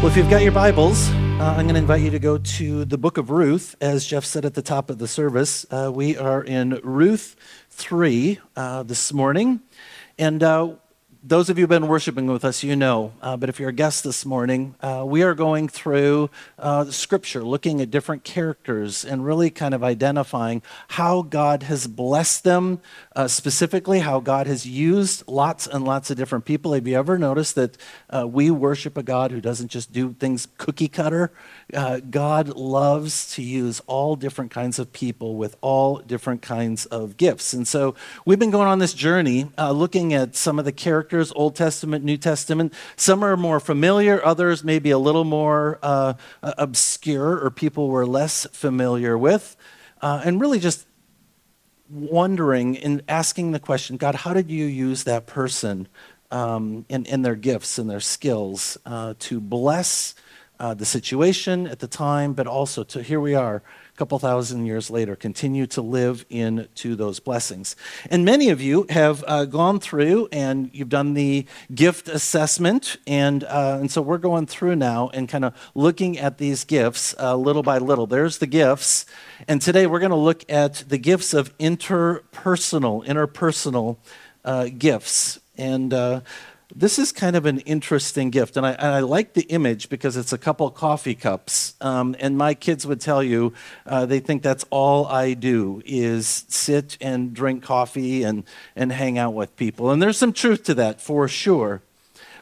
Well, if you've got your Bibles, uh, I'm going to invite you to go to the book of Ruth. As Jeff said at the top of the service, uh, we are in Ruth 3 uh, this morning. And uh, those of you who've been worshiping with us, you know. Uh, but if you're a guest this morning, uh, we are going through uh, Scripture, looking at different characters and really kind of identifying how God has blessed them, uh, specifically how God has used lots and lots of different people. Have you ever noticed that uh, we worship a God who doesn't just do things cookie cutter? Uh, God loves to use all different kinds of people with all different kinds of gifts. And so we've been going on this journey looking at some of the characters characters, Old Testament, New Testament. Some are more familiar, others maybe a little more uh, obscure or people were less familiar with. Uh, and really just wondering and asking the question God, how did you use that person um, in, in their gifts and their skills uh, to bless uh, the situation at the time, but also to here we are couple thousand years later, continue to live into those blessings. And many of you have uh, gone through and you've done the gift assessment. And, uh, and so we're going through now and kind of looking at these gifts uh, little by little. There's the gifts. And today we're going to look at the gifts of interpersonal, interpersonal uh, gifts. And uh, this is kind of an interesting gift, and I, and I, like the image because it's a couple coffee cups. Um, and my kids would tell you uh, they think that's all I do is sit and drink coffee and, and hang out with people. And there's some truth to that for sure.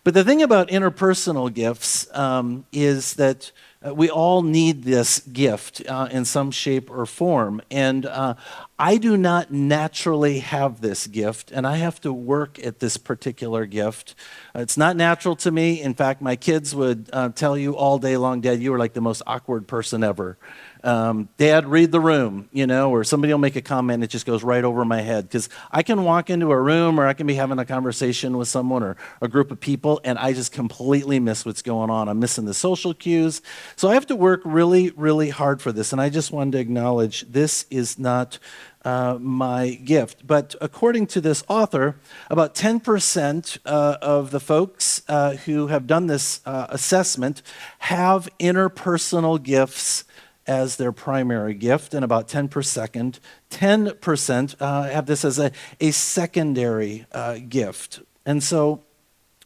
But the thing about interpersonal gifts um, is that uh, we all need this gift uh, in some shape or form. And uh, I do not naturally have this gift, and I have to work at this particular gift. Uh, it's not natural to me. In fact, my kids would uh, tell you all day long, Dad, you are like the most awkward person ever um, Dad, read the room, you know, or somebody will make a comment, it just goes right over my head. Because I can walk into a room or I can be having a conversation with someone or a group of people, and I just completely miss what's going on. I'm missing the social cues. So I have to work really, really hard for this. And I just wanted to acknowledge this is not uh, my gift. But according to this author, about 10% uh, of the folks uh, who have done this uh, assessment have interpersonal gifts as their primary gift, and about 10 per second. 10% uh, have this as a, a secondary uh, gift. And so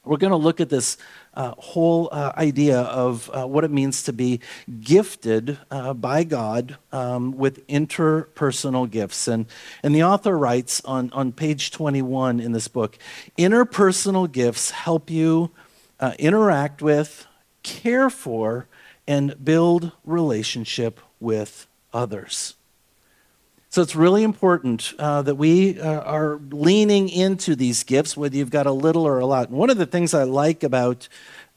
we're going to look at this uh, whole uh, idea of uh, what it means to be gifted uh, by God um, with interpersonal gifts. And, and the author writes on, on page 21 in this book interpersonal gifts help you interact with, care for, and build relationship with others. So it's really important uh, that we uh, are leaning into these gifts, whether you've got a little or a lot. And one of the things I like about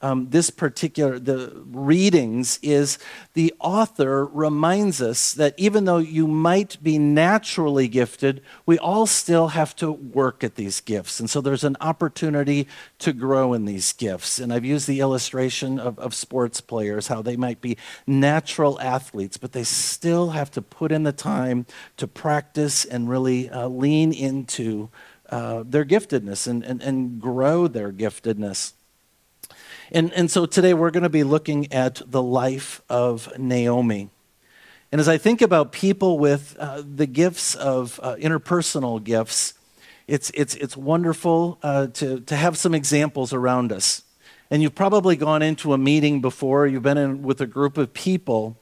um, this particular the readings is the author reminds us that even though you might be naturally gifted we all still have to work at these gifts. And so there's an opportunity to grow in these gifts. And i've used the illustration of, of sports players how they might be natural athletes but they still have to put in the time to practice and really uh, lean into uh, their giftedness and, and, and grow their giftedness and, and so today we're going to be looking at the life of Naomi. And as I think about people with uh, the gifts of uh, interpersonal gifts, it's, it's, it's wonderful uh, to, to have some examples around us. And you've probably gone into a meeting before, you've been in with a group of people,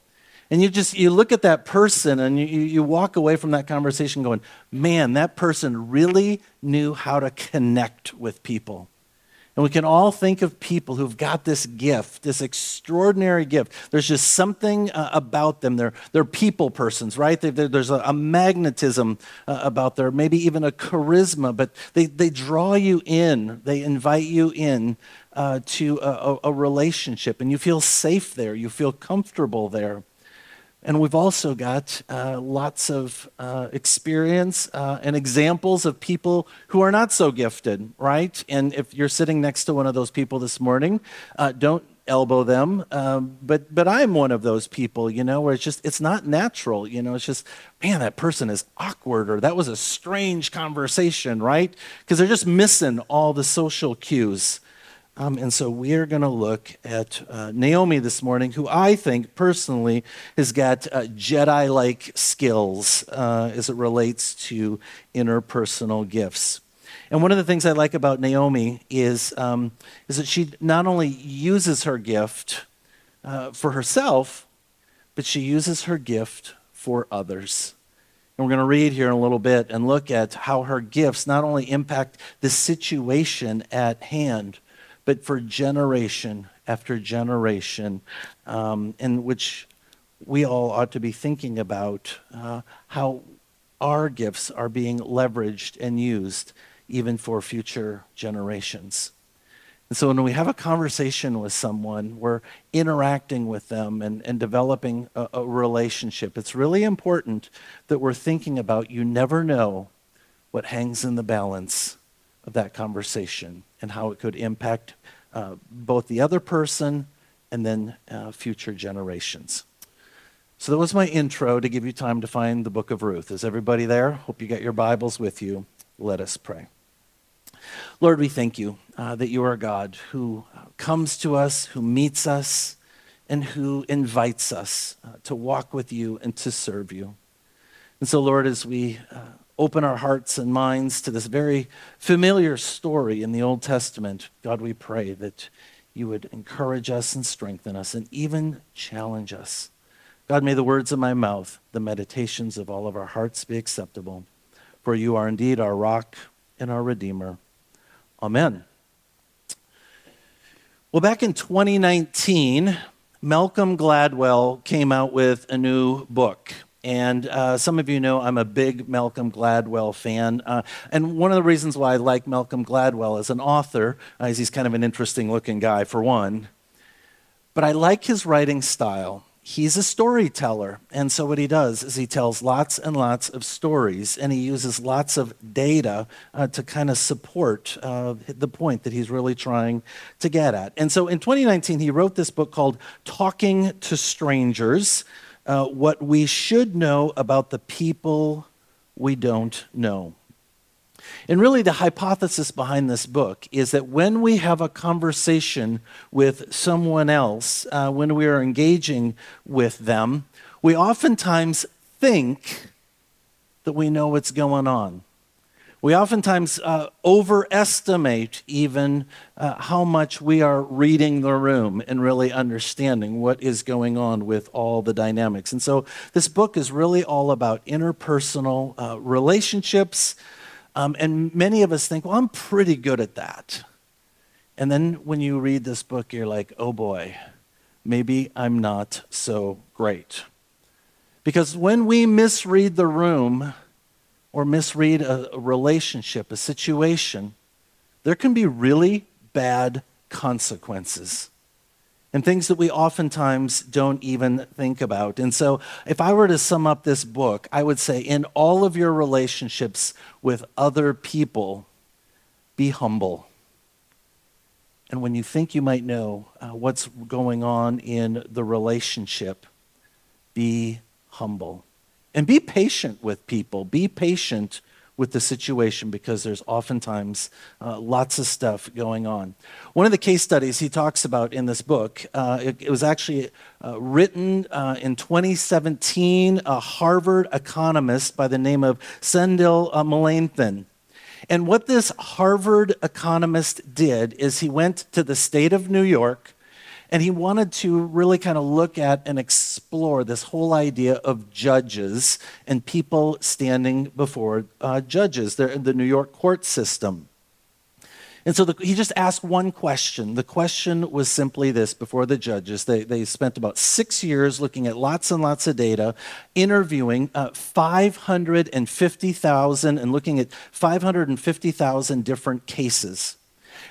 and you just you look at that person and you, you walk away from that conversation going, man, that person really knew how to connect with people. And we can all think of people who've got this gift, this extraordinary gift. There's just something uh, about them. They're, they're people persons, right? They, there's a, a magnetism uh, about there, maybe even a charisma, but they, they draw you in, they invite you in uh, to a, a relationship, and you feel safe there, you feel comfortable there. And we've also got uh, lots of uh, experience uh, and examples of people who are not so gifted, right? And if you're sitting next to one of those people this morning, uh, don't elbow them. Um, but but I'm one of those people, you know, where it's just it's not natural. You know, it's just man, that person is awkward, or that was a strange conversation, right? Because they're just missing all the social cues. Um, and so we are going to look at uh, Naomi this morning, who I think personally has got uh, Jedi like skills uh, as it relates to interpersonal gifts. And one of the things I like about Naomi is, um, is that she not only uses her gift uh, for herself, but she uses her gift for others. And we're going to read here in a little bit and look at how her gifts not only impact the situation at hand, but for generation after generation, um, in which we all ought to be thinking about uh, how our gifts are being leveraged and used even for future generations. And so when we have a conversation with someone, we're interacting with them and, and developing a, a relationship. It's really important that we're thinking about you never know what hangs in the balance of that conversation and how it could impact uh, both the other person and then uh, future generations. So that was my intro to give you time to find the book of Ruth. Is everybody there? Hope you got your Bibles with you. Let us pray. Lord, we thank you uh, that you are God who comes to us, who meets us, and who invites us uh, to walk with you and to serve you. And so, Lord, as we uh, open our hearts and minds to this very familiar story in the Old Testament, God, we pray that you would encourage us and strengthen us and even challenge us. God, may the words of my mouth, the meditations of all of our hearts be acceptable. For you are indeed our rock and our Redeemer. Amen. Well, back in 2019, Malcolm Gladwell came out with a new book. And uh, some of you know I'm a big Malcolm Gladwell fan. Uh, and one of the reasons why I like Malcolm Gladwell as an author uh, is he's kind of an interesting looking guy, for one. But I like his writing style he's a storyteller. And so what he does is he tells lots and lots of stories, and he uses lots of data uh, to kind of support uh, the point that he's really trying to get at. And so in 2019, he wrote this book called Talking to Strangers uh, What We Should Know About the People We Don't Know. And really, the hypothesis behind this book is that when we have a conversation with someone else, uh, when we are engaging with them, we oftentimes think that we know what's going on. We oftentimes uh, overestimate even uh, how much we are reading the room and really understanding what is going on with all the dynamics. And so, this book is really all about interpersonal uh, relationships um, and many of us think, well, I'm pretty good at that. And then when you read this book, you're like, oh boy, maybe I'm not so great. Because when we misread the room or misread a, relationship, a situation, there can be really bad consequences and things that we oftentimes don't even think about. And so, if I were to sum up this book, I would say in all of your relationships with other people, be humble. And when you think you might know uh, what's going on in the relationship, be humble. And be patient with people. Be patient with the situation because there's oftentimes uh, lots of stuff going on. One of the case studies he talks about in this book, uh, it, it, was actually uh, written uh, in 2017, a Harvard economist by the name of Sendhil uh, Muralidharan. And what this Harvard economist did is he went to the state of New York and he wanted to really kind of look at and explore this whole idea of judges and people standing before uh, judges, in the New York court system. And so the, he just asked one question. The question was simply this before the judges. They, they spent about six years looking at lots and lots of data, interviewing uh, 550,000 and looking at 550,000 different cases.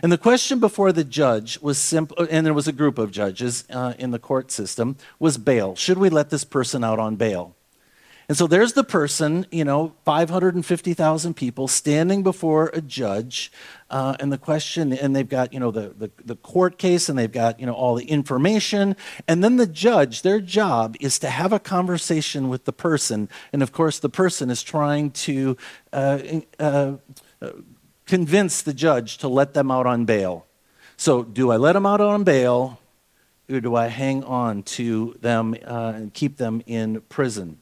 And the question before the judge was simple, and there was a group of judges uh, in the court system, was bail. Should we let this person out on bail? And so there's the person, you know, 550,000 people standing before a judge, uh, and the question, and they've got, you know, the, the, the, court case, and they've got, you know, all the information. And then the judge, their job is to have a conversation with the person. And of course, the person is trying to uh, uh, convince the judge to let them out on bail. So, do I let them out on bail or do I hang on to them uh, and keep them in prison?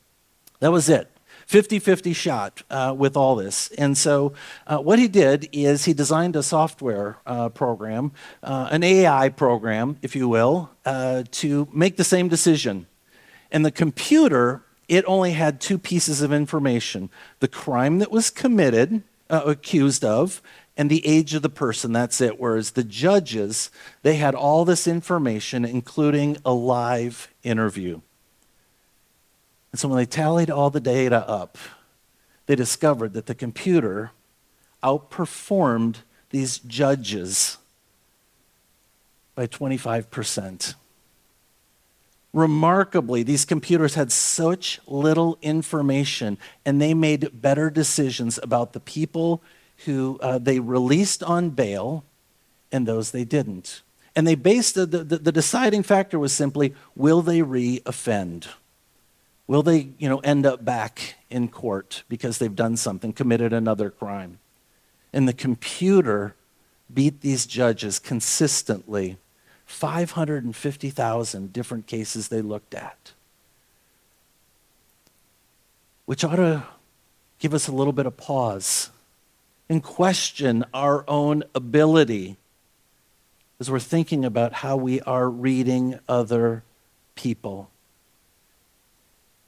That was it. 50 50 shot uh, with all this. And so, uh, what he did is he designed a software uh, program, uh, an AI program, if you will, uh, to make the same decision. And the computer, it only had two pieces of information the crime that was committed, uh, accused of, and the age of the person. That's it. Whereas the judges, they had all this information, including a live interview. And so when they tallied all the data up, they discovered that the computer outperformed these judges by 25%. Remarkably, these computers had such little information and they made better decisions about the people who uh, they released on bail and those they didn't. And they based the, the, the deciding factor was simply will they re offend? Will they, you know, end up back in court because they've done something, committed another crime? And the computer beat these judges consistently. 550,000 different cases they looked at. Which ought to give us a little bit of pause and question our own ability as we're thinking about how we are reading other people.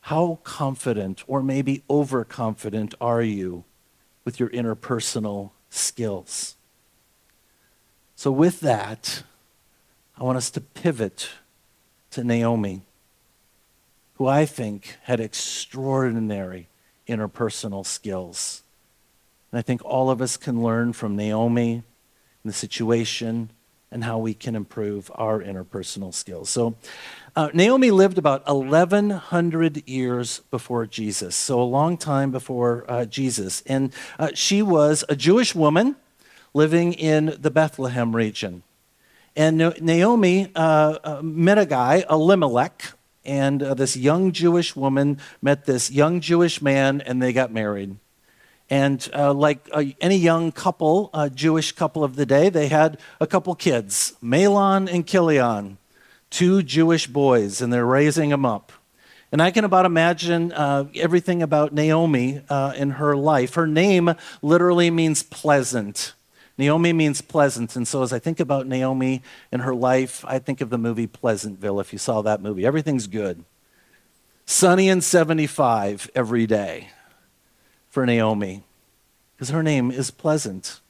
How confident or maybe overconfident are you with your interpersonal skills? So, with that, I want us to pivot to Naomi, who I think had extraordinary interpersonal skills. And I think all of us can learn from Naomi the situation and how we can improve our interpersonal skills. So, uh, Naomi lived about 1,100 years before Jesus, so a long time before uh, Jesus. And uh, she was a Jewish woman living in the Bethlehem region. And Naomi uh, uh, met a guy, Elimelech, and uh, this young Jewish woman met this young Jewish man, and they got married. And uh, like uh, any young couple, a Jewish couple of the day, they had a couple kids, Mahlon and Chilion two Jewish boys, and they're raising them up. And I can about imagine uh, everything about Naomi uh, in her life. Her name literally means pleasant. Naomi means pleasant. And so as I think about Naomi in her life, I think of the movie Pleasantville, if you saw that movie. Everything's good. Sunny and 75 every day for Naomi, because her name is pleasant.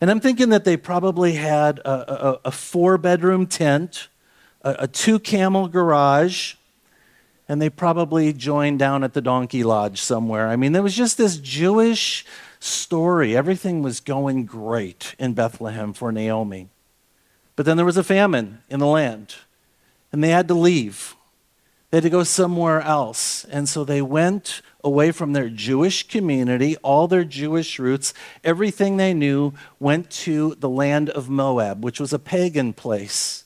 And I'm thinking that they probably had a, a, a four bedroom tent a, a two camel garage, and they probably joined down at the donkey lodge somewhere. I mean, there was just this Jewish story. Everything was going great in Bethlehem for Naomi. But then there was a famine in the land, and they had to leave. They had to go somewhere else. And so they went away from their Jewish community, all their Jewish roots, everything they knew, went to the land of Moab, which was a pagan place.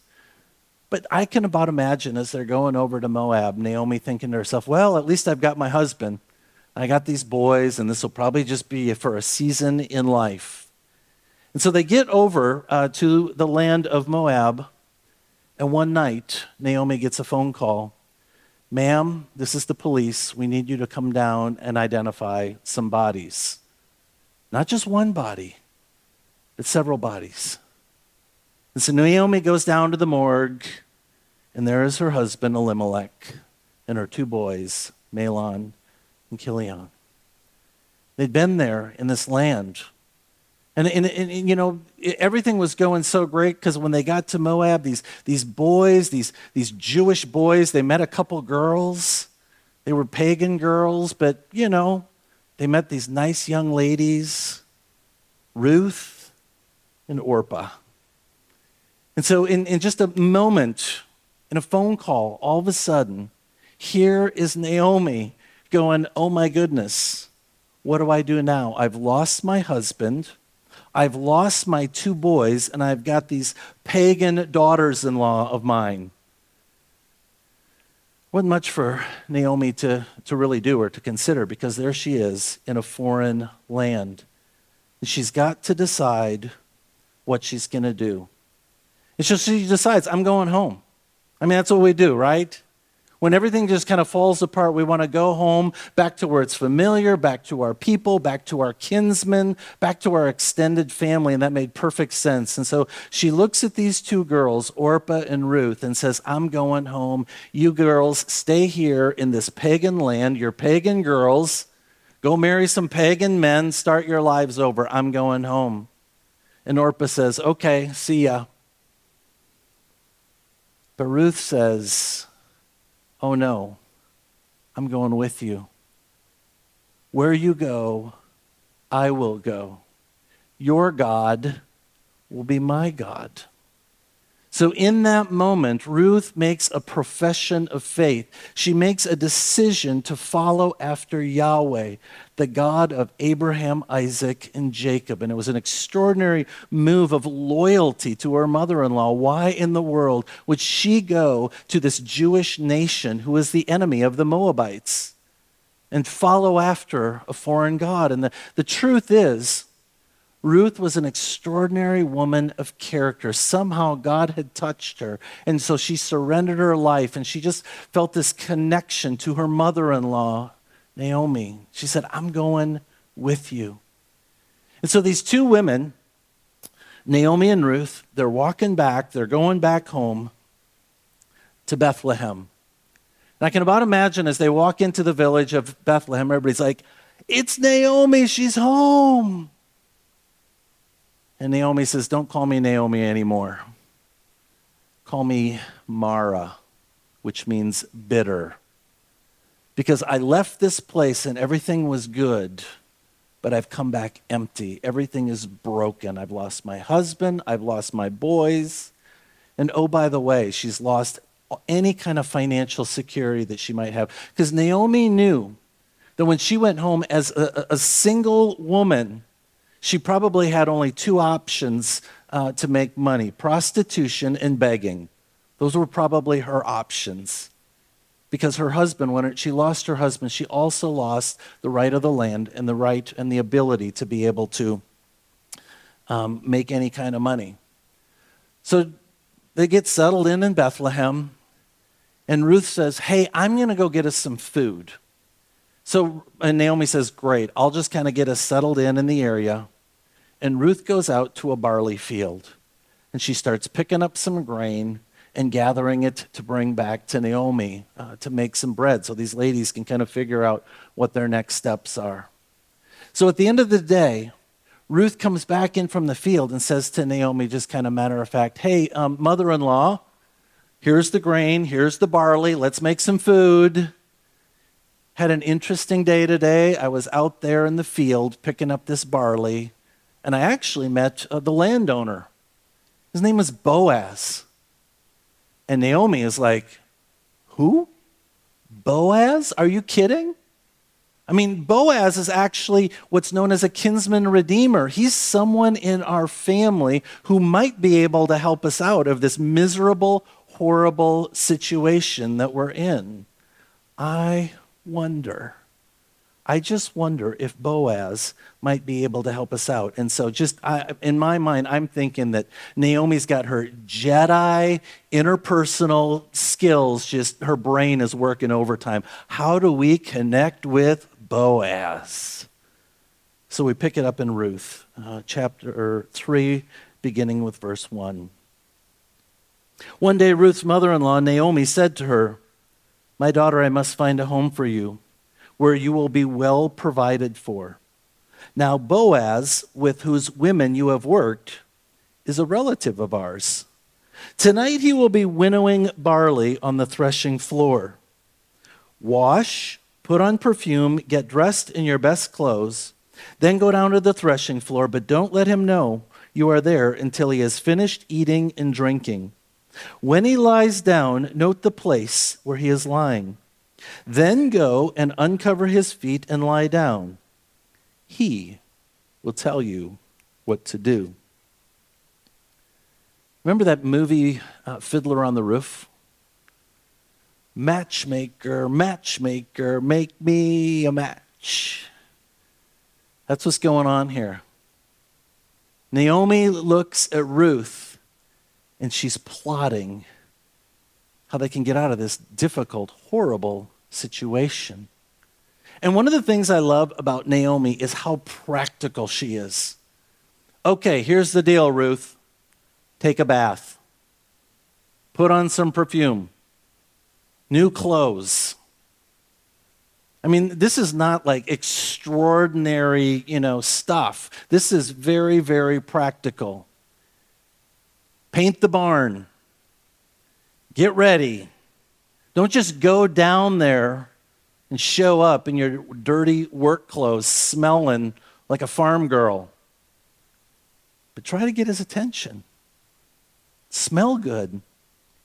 But I can about imagine as they're going over to Moab, Naomi thinking to herself, well, at least I've got my husband. I got these boys, and this will probably just be for a season in life. And so they get over uh, to the land of Moab, and one night, Naomi gets a phone call Ma'am, this is the police. We need you to come down and identify some bodies. Not just one body, but several bodies. And so Naomi goes down to the morgue, and there is her husband, Elimelech, and her two boys, Mahlon and Chilion. They'd been there in this land. And, and, and, and you know, everything was going so great because when they got to Moab, these, these boys, these, these Jewish boys, they met a couple girls. They were pagan girls, but, you know, they met these nice young ladies, Ruth and Orpah. And so, in, in just a moment, in a phone call, all of a sudden, here is Naomi going, Oh my goodness, what do I do now? I've lost my husband. I've lost my two boys, and I've got these pagan daughters in law of mine. Wasn't much for Naomi to, to really do or to consider because there she is in a foreign land. And she's got to decide what she's going to do. And so she decides, I'm going home. I mean, that's what we do, right? When everything just kind of falls apart, we want to go home back to where it's familiar, back to our people, back to our kinsmen, back to our extended family. And that made perfect sense. And so she looks at these two girls, Orpah and Ruth, and says, I'm going home. You girls stay here in this pagan land. You're pagan girls. Go marry some pagan men. Start your lives over. I'm going home. And Orpah says, Okay, see ya. But Ruth says, Oh no, I'm going with you. Where you go, I will go. Your God will be my God. So, in that moment, Ruth makes a profession of faith. She makes a decision to follow after Yahweh, the God of Abraham, Isaac, and Jacob. And it was an extraordinary move of loyalty to her mother in law. Why in the world would she go to this Jewish nation who is the enemy of the Moabites and follow after a foreign God? And the, the truth is, Ruth was an extraordinary woman of character. Somehow God had touched her. And so she surrendered her life and she just felt this connection to her mother in law, Naomi. She said, I'm going with you. And so these two women, Naomi and Ruth, they're walking back, they're going back home to Bethlehem. And I can about imagine as they walk into the village of Bethlehem, everybody's like, It's Naomi, she's home. And Naomi says, Don't call me Naomi anymore. Call me Mara, which means bitter. Because I left this place and everything was good, but I've come back empty. Everything is broken. I've lost my husband, I've lost my boys. And oh, by the way, she's lost any kind of financial security that she might have. Because Naomi knew that when she went home as a, a single woman, she probably had only two options uh, to make money prostitution and begging. Those were probably her options. Because her husband, when she lost her husband, she also lost the right of the land and the right and the ability to be able to um, make any kind of money. So they get settled in in Bethlehem, and Ruth says, Hey, I'm going to go get us some food. So, and Naomi says, Great, I'll just kind of get us settled in in the area. And Ruth goes out to a barley field and she starts picking up some grain and gathering it to bring back to Naomi uh, to make some bread so these ladies can kind of figure out what their next steps are. So at the end of the day, Ruth comes back in from the field and says to Naomi, just kind of matter of fact, Hey, um, mother in law, here's the grain, here's the barley, let's make some food. Had an interesting day today. I was out there in the field picking up this barley and I actually met uh, the landowner. His name was Boaz. And Naomi is like, Who? Boaz? Are you kidding? I mean, Boaz is actually what's known as a kinsman redeemer. He's someone in our family who might be able to help us out of this miserable, horrible situation that we're in. I wonder. I just wonder if Boaz might be able to help us out. And so, just I, in my mind, I'm thinking that Naomi's got her Jedi interpersonal skills, just her brain is working overtime. How do we connect with Boaz? So, we pick it up in Ruth, uh, chapter 3, beginning with verse 1. One day, Ruth's mother in law, Naomi, said to her, My daughter, I must find a home for you where you will be well provided for. Now, Boaz, with whose women you have worked, is a relative of ours. Tonight he will be winnowing barley on the threshing floor. Wash, put on perfume, get dressed in your best clothes, then go down to the threshing floor, but don't let him know you are there until he has finished eating and drinking. When he lies down, note the place where he is lying then go and uncover his feet and lie down. He will tell you what to do. Remember that movie, uh, Fiddler on the Roof? Matchmaker, matchmaker, make me a match. That's what's going on here. Naomi looks at Ruth and she's plotting how they can get out of this difficult, horrible situation. And one of the things I love about Naomi is how practical she is. Okay, here's the deal, Ruth. Take a bath, put on some perfume, new clothes. I mean, this is not like extraordinary, you know, stuff. This is very, very practical. Paint the barn. Get ready. Don't just go down there and show up in your dirty work clothes smelling like a farm girl. But try to get his attention. Smell good.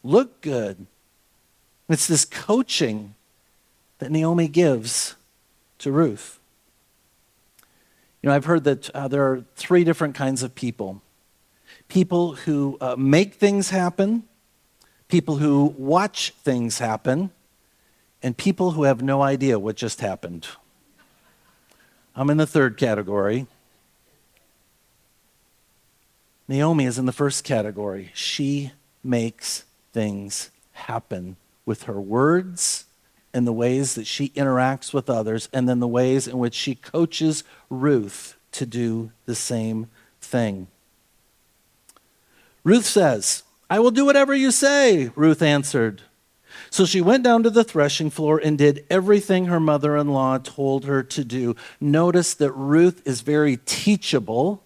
Look good. It's this coaching that Naomi gives to Ruth. You know, I've heard that uh, there are three different kinds of people people who uh, make things happen, people who watch things happen, and people who have no idea what just happened. I'm in the third category. Naomi is in the first category. She makes things happen with her words and the ways that she interacts with others, and then the ways in which she coaches Ruth to do the same thing. Ruth says, I will do whatever you say, Ruth answered. So she went down to the threshing floor and did everything her mother in law told her to do. Notice that Ruth is very teachable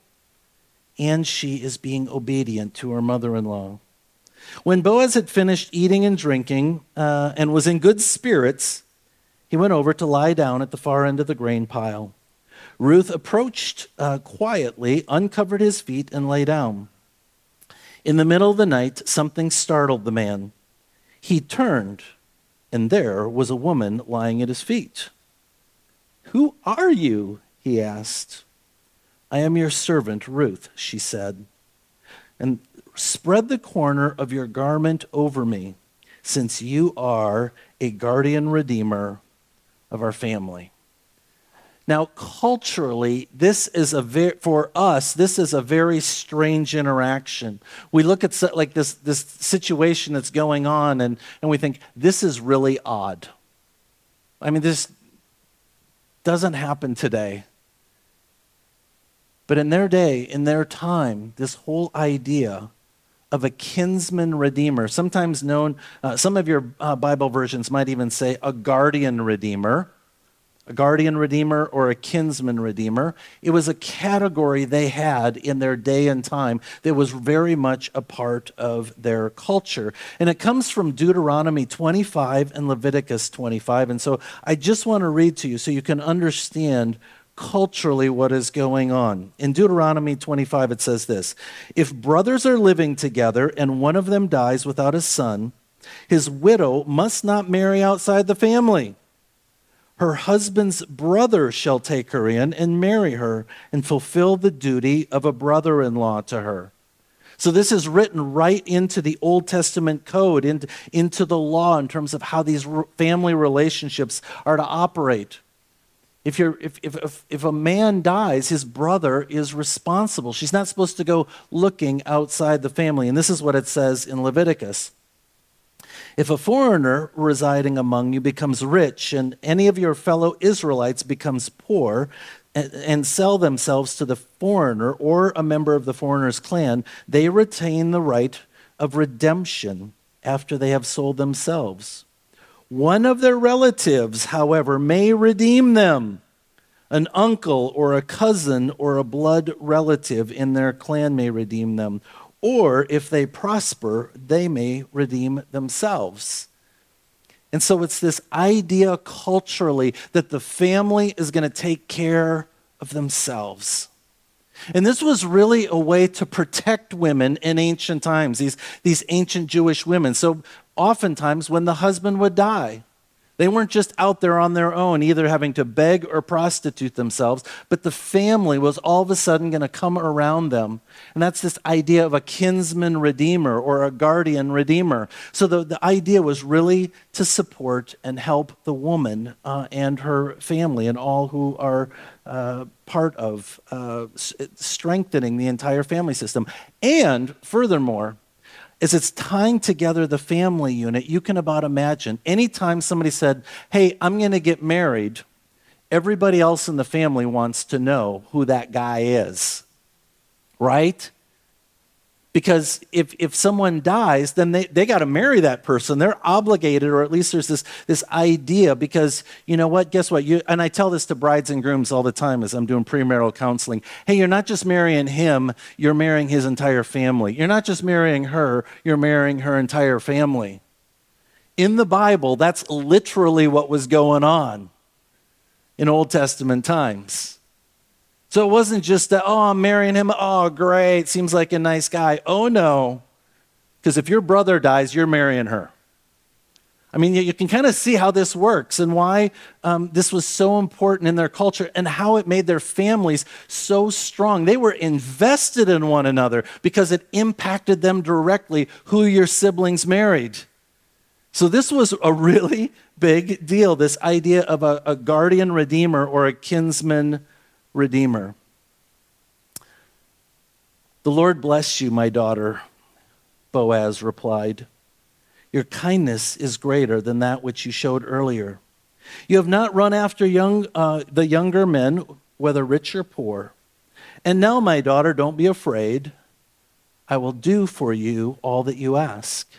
and she is being obedient to her mother in law. When Boaz had finished eating and drinking uh, and was in good spirits, he went over to lie down at the far end of the grain pile. Ruth approached uh, quietly, uncovered his feet, and lay down. In the middle of the night, something startled the man. He turned, and there was a woman lying at his feet. Who are you? he asked. I am your servant, Ruth, she said. And spread the corner of your garment over me, since you are a guardian redeemer of our family. Now, culturally, this is a very, for us, this is a very strange interaction. We look at like this, this situation that's going on and, and we think, this is really odd. I mean, this doesn't happen today. But in their day, in their time, this whole idea of a kinsman redeemer, sometimes known, uh, some of your uh, Bible versions might even say a guardian redeemer a guardian redeemer or a kinsman redeemer. It was a category they had in their day and time that was very much a part of their culture. And it comes from Deuteronomy 25 and Leviticus 25. And so I just want to read to you so you can understand culturally what is going on. In Deuteronomy 25, it says this If brothers are living together and one of them dies without a son, his widow must not marry outside the family her husband's brother shall take her in and marry her and fulfill the duty of a brother in law to her. So, this is written right into the Old Testament code, into, into the law in terms of how these family relationships are to operate. If, you're, if, if, if a man dies, his brother is responsible. She's not supposed to go looking outside the family. And this is what it says in Leviticus. If a foreigner residing among you becomes rich and any of your fellow Israelites becomes poor and, sell themselves to the foreigner or a member of the foreigner's clan, they retain the right of redemption after they have sold themselves. One of their relatives, however, may redeem them. An uncle or a cousin or a blood relative in their clan may redeem them or if they prosper, they may redeem themselves. And so it's this idea culturally that the family is going to take care of themselves. And this was really a way to protect women in ancient times, these, these ancient Jewish women. So oftentimes, when the husband would die, they weren't just out there on their own, either having to beg or prostitute themselves, but the family was all of a sudden going to come around them. And that's this idea of a kinsman redeemer or a guardian redeemer. So the, the idea was really to support and help the woman uh, and her family and all who are uh, part of uh, strengthening the entire family system. And furthermore, is it's tying together the family unit. You can about imagine anytime somebody said, Hey, I'm going to get married, everybody else in the family wants to know who that guy is, right? Because if, if someone dies, then they, they got to marry that person. They're obligated, or at least there's this, this idea. Because you know what? Guess what? You, and I tell this to brides and grooms all the time as I'm doing premarital counseling. Hey, you're not just marrying him, you're marrying his entire family. You're not just marrying her, you're marrying her entire family. In the Bible, that's literally what was going on in Old Testament times. So it wasn't just that, oh, I'm marrying him. Oh, great. Seems like a nice guy. Oh, no. Because if your brother dies, you're marrying her. I mean, you, can kind of see how this works and why um, this was so important in their culture and how it made their families so strong. They were invested in one another because it impacted them directly who your siblings married. So, this was a really big deal this idea of a, a guardian redeemer or a kinsman Redeemer. The Lord bless you, my daughter, Boaz replied. Your kindness is greater than that which you showed earlier. You have not run after young, uh, the younger men, whether rich or poor. And now, my daughter, don't be afraid. I will do for you all that you ask.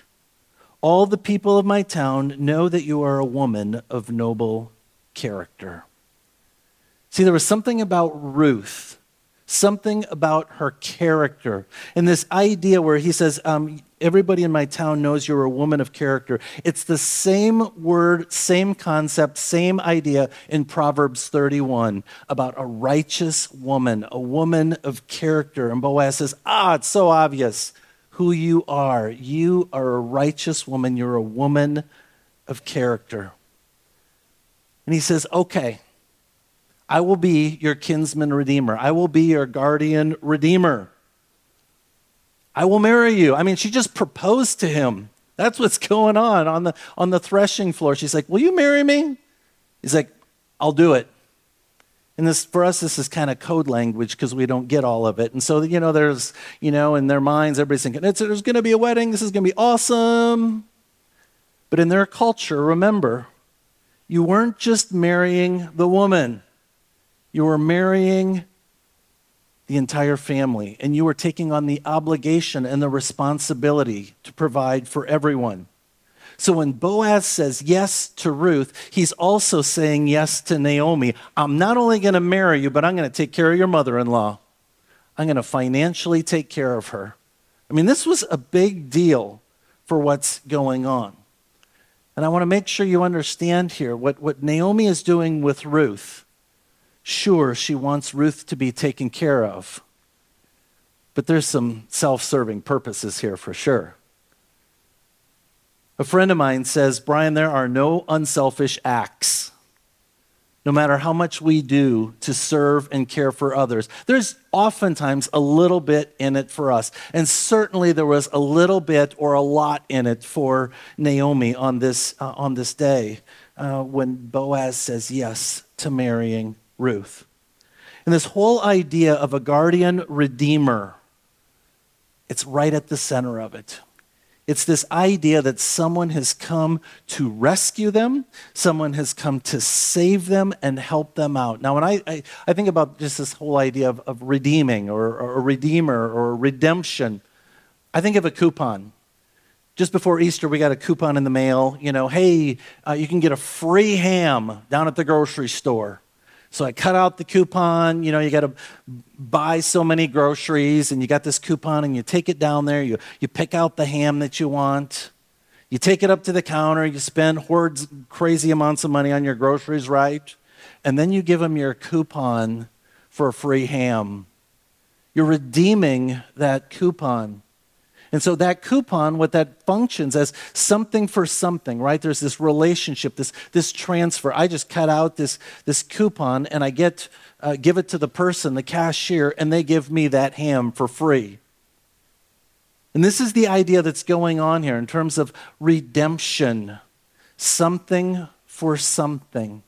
All the people of my town know that you are a woman of noble character. See, there was something about Ruth, something about her character, and this idea where he says, um, Everybody in my town knows you're a woman of character. It's the same word, same concept, same idea in Proverbs 31 about a righteous woman, a woman of character. And Boaz says, Ah, it's so obvious who you are. You are a righteous woman, you're a woman of character. And he says, Okay. I will be your kinsman redeemer. I will be your guardian redeemer. I will marry you. I mean, she just proposed to him. That's what's going on on the, on the threshing floor. She's like, Will you marry me? He's like, I'll do it. And this, for us, this is kind of code language because we don't get all of it. And so, you know, there's, you know, in their minds, everybody's thinking, there's going to be a wedding. This is going to be awesome. But in their culture, remember, you weren't just marrying the woman. You were marrying the entire family, and you were taking on the obligation and the responsibility to provide for everyone. So when Boaz says yes to Ruth, he's also saying yes to Naomi. I'm not only going to marry you, but I'm going to take care of your mother in law. I'm going to financially take care of her. I mean, this was a big deal for what's going on. And I want to make sure you understand here what, what Naomi is doing with Ruth Sure, she wants Ruth to be taken care of, but there's some self serving purposes here for sure. A friend of mine says, Brian, there are no unselfish acts. No matter how much we do to serve and care for others, there's oftentimes a little bit in it for us. And certainly there was a little bit or a lot in it for Naomi on this, uh, on this day uh, when Boaz says yes to marrying Ruth. And this whole idea of a guardian redeemer, it's right at the center of it. It's this idea that someone has come to rescue them, someone has come to save them and help them out. Now, when I, I, I think about just this whole idea of, of redeeming or, or a redeemer or redemption, I think of a coupon. Just before Easter, we got a coupon in the mail. You know, hey, uh, you can get a free ham down at the grocery store. So I cut out the coupon. You know, you got to buy so many groceries, and you got this coupon, and you take it down there. You, you pick out the ham that you want. You take it up to the counter. You spend hordes, crazy amounts of money on your groceries, right? And then you give them your coupon for a free ham. You're redeeming that coupon. And so that coupon, what that functions as something for something, right? There's this relationship, this, this transfer. I just cut out this, this coupon and I get, uh, give it to the person, the cashier, and they give me that ham for free. And this is the idea that's going on here in terms of redemption something for something.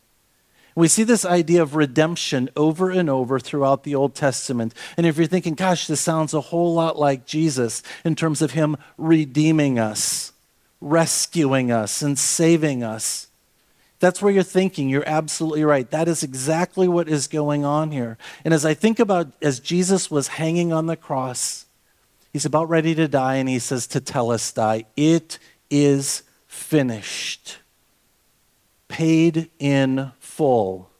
We see this idea of redemption over and over throughout the Old Testament. And if you're thinking, gosh, this sounds a whole lot like Jesus in terms of him redeeming us, rescuing us, and saving us, that's where you're thinking. You're absolutely right. That is exactly what is going on here. And as I think about as Jesus was hanging on the cross, he's about ready to die, and he says to tell us, die. It is finished, paid in full.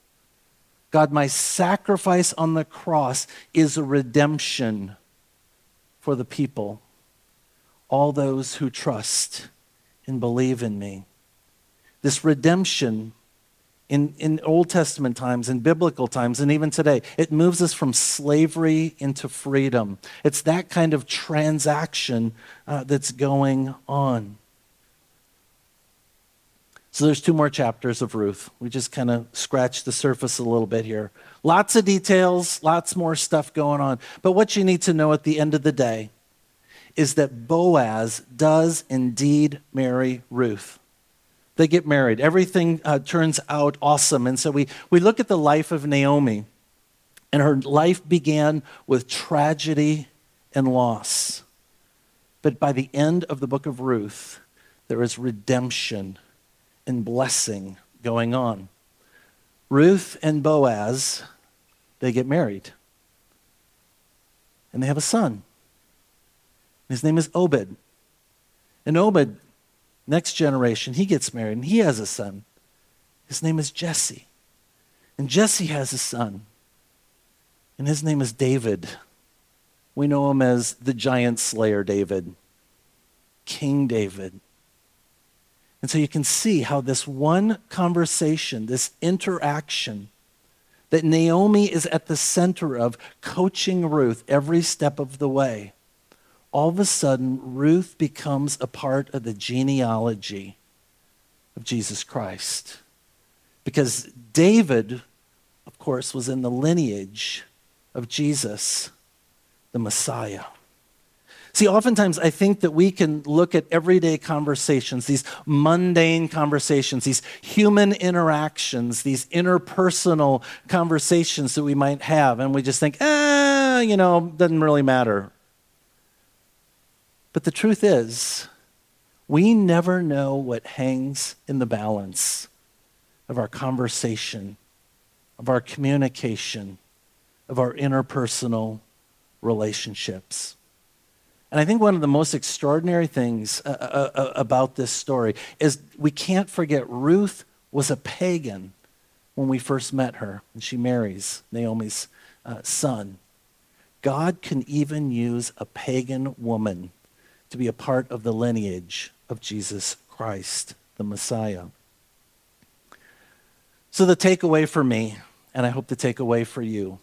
God, my sacrifice on the cross is a redemption for the people, all those who trust and believe in me. This redemption in, in Old Testament times, in biblical times, and even today, it moves us from slavery into freedom. It's that kind of transaction uh, that's going on. So there's two more chapters of Ruth. We just kind of scratched the surface a little bit here. Lots of details, lots more stuff going on. But what you need to know at the end of the day is that Boaz does indeed marry Ruth. They get married. Everything uh, turns out awesome. And so we, we look at the life of Naomi, and her life began with tragedy and loss. But by the end of the book of Ruth, there is redemption and blessing going on. Ruth and Boaz, they get married. And they have a son. His name is Obed. And Obed, next generation, he gets married and he has a son. His name is Jesse. And Jesse has a son. And his name is David. We know him as the giant slayer David, King David. And so you can see how this one conversation, this interaction that Naomi is at the center of, coaching Ruth every step of the way, all of a sudden, Ruth becomes a part of the genealogy of Jesus Christ. Because David, of course, was in the lineage of Jesus, the Messiah. See, oftentimes I think that we can look at everyday conversations, these mundane conversations, these human interactions, these interpersonal conversations that we might have, and we just think, ah, you know, doesn't really matter. But the truth is, we never know what hangs in the balance of our conversation, of our communication, of our interpersonal relationships. And I think one of the most extraordinary things uh, uh, uh, about this story is we can't forget Ruth was a pagan when we first met her, and she marries Naomi's uh, son. God can even use a pagan woman to be a part of the lineage of Jesus Christ, the Messiah. So, the takeaway for me, and I hope the takeaway for you,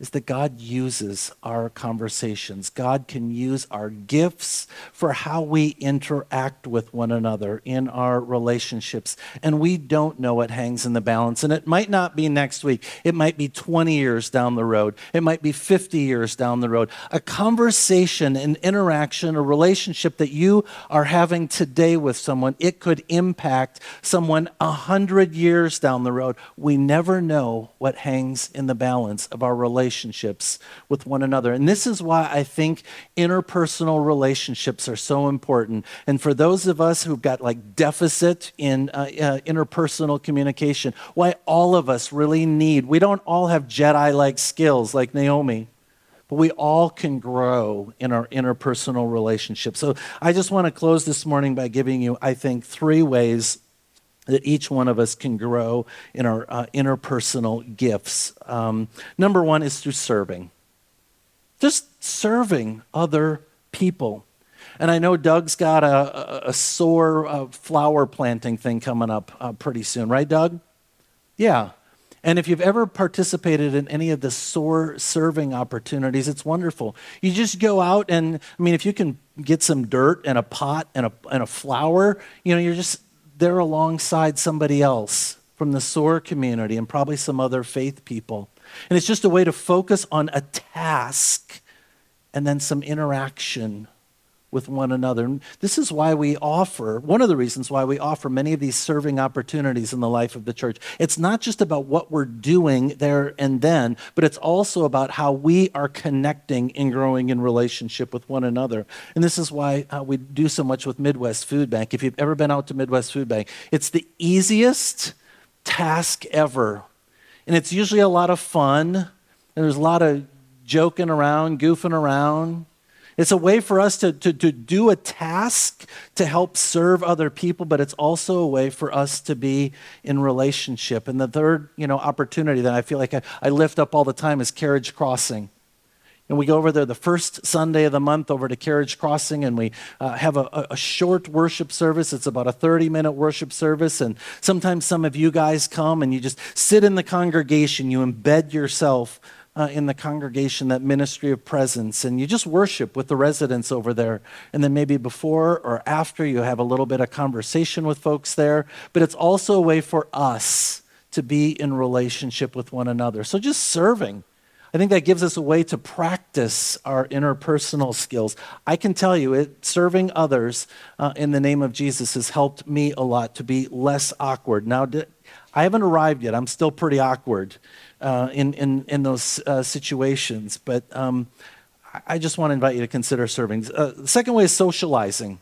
is that God uses our conversations. God can use our gifts for how we interact with one another in our relationships. And we don't know what hangs in the balance. And it might not be next week, it might be 20 years down the road, it might be 50 years down the road. A conversation, an interaction, a relationship that you are having today with someone, it could impact someone 100 years down the road. We never know what hangs in the balance of our relationship relationships with one another. And this is why I think interpersonal relationships are so important. And for those of us who've got like deficit in uh, uh, interpersonal communication, why all of us really need, we don't all have Jedi like skills like Naomi but we all can grow in our interpersonal relationships. So I just want to close this morning by giving you, I think, three ways that each one of us can grow in our uh, interpersonal gifts. Um, number one is through serving, just serving other people. And I know Doug's got a, a, SOAR uh, flower planting thing coming up uh, pretty soon, right, Doug? Yeah. And if you've ever participated in any of the SOAR serving opportunities, it's wonderful. You just go out and, I mean, if you can get some dirt and a pot and a, and a flower, you know, you're just there alongside somebody else from the SOAR community and probably some other faith people. And it's just a way to focus on a task and then some interaction with one another. And this is why we offer, one of the reasons why we offer many of these serving opportunities in the life of the church. It's not just about what we're doing there and then, but it's also about how we are connecting and growing in relationship with one another. And this is why uh, we do so much with Midwest Food Bank. If you've ever been out to Midwest Food Bank, it's the easiest task ever. And it's usually a lot of fun, there's a lot of joking around, goofing around. It's a way for us to, to, to do a task to help serve other people, but it's also a way for us to be in relationship. And the third, you know, opportunity that I feel like I, I lift up all the time is Carriage Crossing. And we go over there the first Sunday of the month over to Carriage Crossing, and we uh, have a, a, short worship service. It's about a 30 minute worship service. And sometimes some of you guys come and you just sit in the congregation, you embed yourself uh, in the congregation, that ministry of presence, and you just worship with the residents over there. And then maybe before or after, you have a little bit of conversation with folks there. But it's also a way for us to be in relationship with one another. So just serving. I think that gives us a way to practice our interpersonal skills. I can tell you, it, serving others uh, in the name of Jesus has helped me a lot to be less awkward. Now, I haven't arrived yet. I'm still pretty awkward uh, in, in, in those uh, situations. But um, I just want to invite you to consider serving. Uh, the second way is socializing,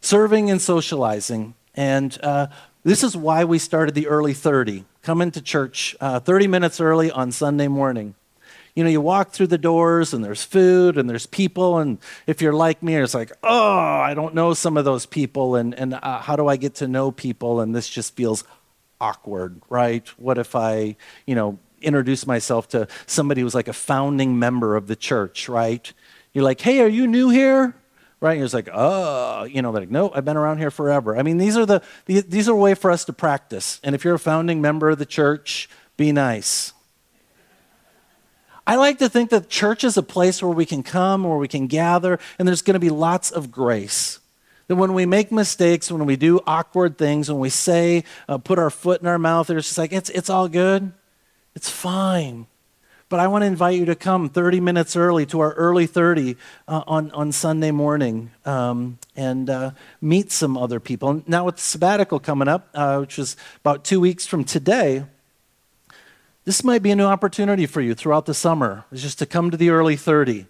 serving and socializing. And uh, this is why we started the early 30. Come into church uh, 30 minutes early on Sunday morning. You know, you walk through the doors and there's food and there's people. And if you're like me, it's like, oh, I don't know some of those people. And, and how do I get to know people? And this just feels awkward, right? What if I, you know, introduce myself to somebody who's like a founding member of the church, right? You're like, hey, are you new here? Right? You're like, oh, you know, like, no, I've been around here forever. I mean, these are the these are a way for us to practice. And if you're a founding member of the church, be nice. I like to think that church is a place where we can come, where we can gather, and there's going to be lots of grace. That when we make mistakes, when we do awkward things, when we say, uh, put our foot in our mouth, it's just like, it's, it's all good. It's fine. But I want to invite you to come 30 minutes early to our early 30 uh, on, on Sunday morning um, and uh, meet some other people. Now, with sabbatical coming up, uh, which is about two weeks from today, this might be a new opportunity for you throughout the summer, is just to come to the early 30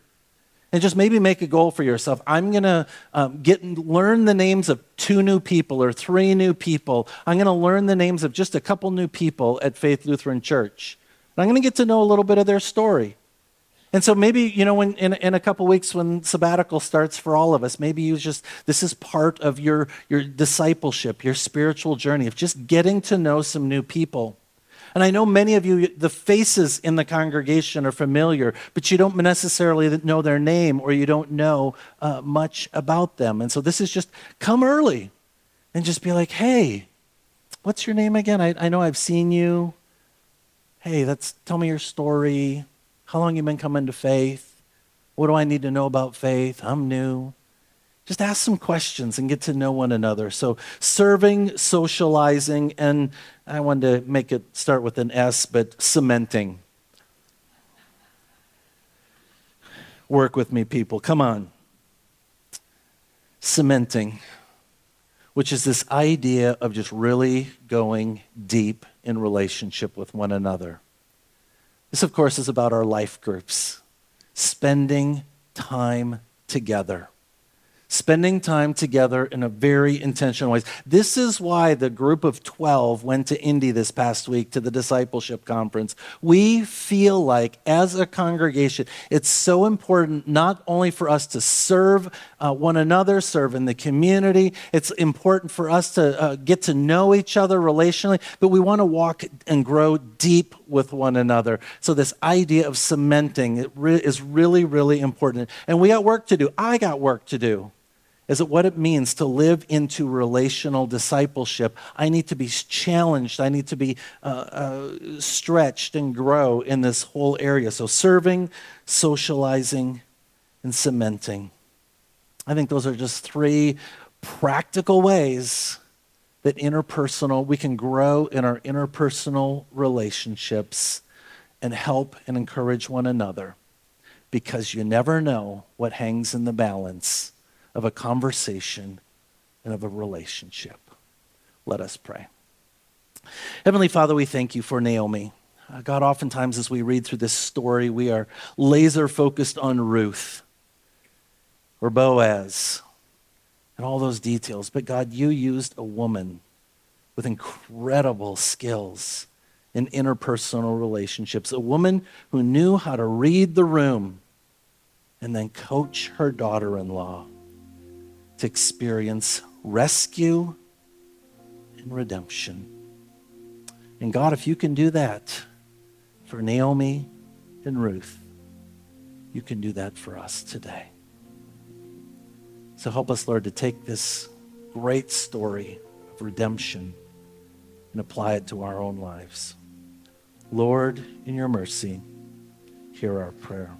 and just maybe make a goal for yourself. I'm going to um, get learn the names of two new people or three new people. I'm going to learn the names of just a couple new people at Faith Lutheran Church. And I'm going to get to know a little bit of their story. And so maybe, you know, when, in, in a couple weeks when sabbatical starts for all of us, maybe you just, this is part of your, your discipleship, your spiritual journey of just getting to know some new people. And I know many of you, the faces in the congregation are familiar, but you don't necessarily know their name or you don't know uh, much about them. And so this is just come early and just be like, hey, what's your name again? I, I know I've seen you. Hey, that's, tell me your story. How long you been coming to faith? What do I need to know about faith? I'm new just ask some questions and get to know one another. So, serving, socializing, and I wanted to make it start with an S, but cementing. Work with me, people. Come on. Cementing, which is this idea of just really going deep in relationship with one another. This, of course, is about our life groups, spending time together spending time together in a very intentional way. This is why the group of 12 went to Indy this past week to the discipleship conference. We feel like, as a congregation, it's so important not only for us to serve uh, one another, serve in the community, it's important for us to uh, get to know each other relationally, but we want to walk and grow deep with one another. So, this idea of cementing re- is really, really important. And we got work to do. I got work to do is it what it means to live into relational discipleship. I need to be challenged. I need to be uh, uh, stretched and grow in this whole area. So, serving, socializing, and cementing. I think those are just three practical ways that interpersonal, we can grow in our interpersonal relationships and help and encourage one another because you never know what hangs in the balance of a conversation and of a relationship. Let us pray. Heavenly Father, we thank you for Naomi. Uh, God, oftentimes as we read through this story, we are laser focused on Ruth or Boaz and all those details. But God, you used a woman with incredible skills in interpersonal relationships, a woman who knew how to read the room and then coach her daughter in law to experience rescue and redemption. And God, if you can do that for Naomi and Ruth, you can do that for us today. So help us, Lord, to take this great story of redemption and apply it to our own lives. Lord, in your mercy, hear our prayer.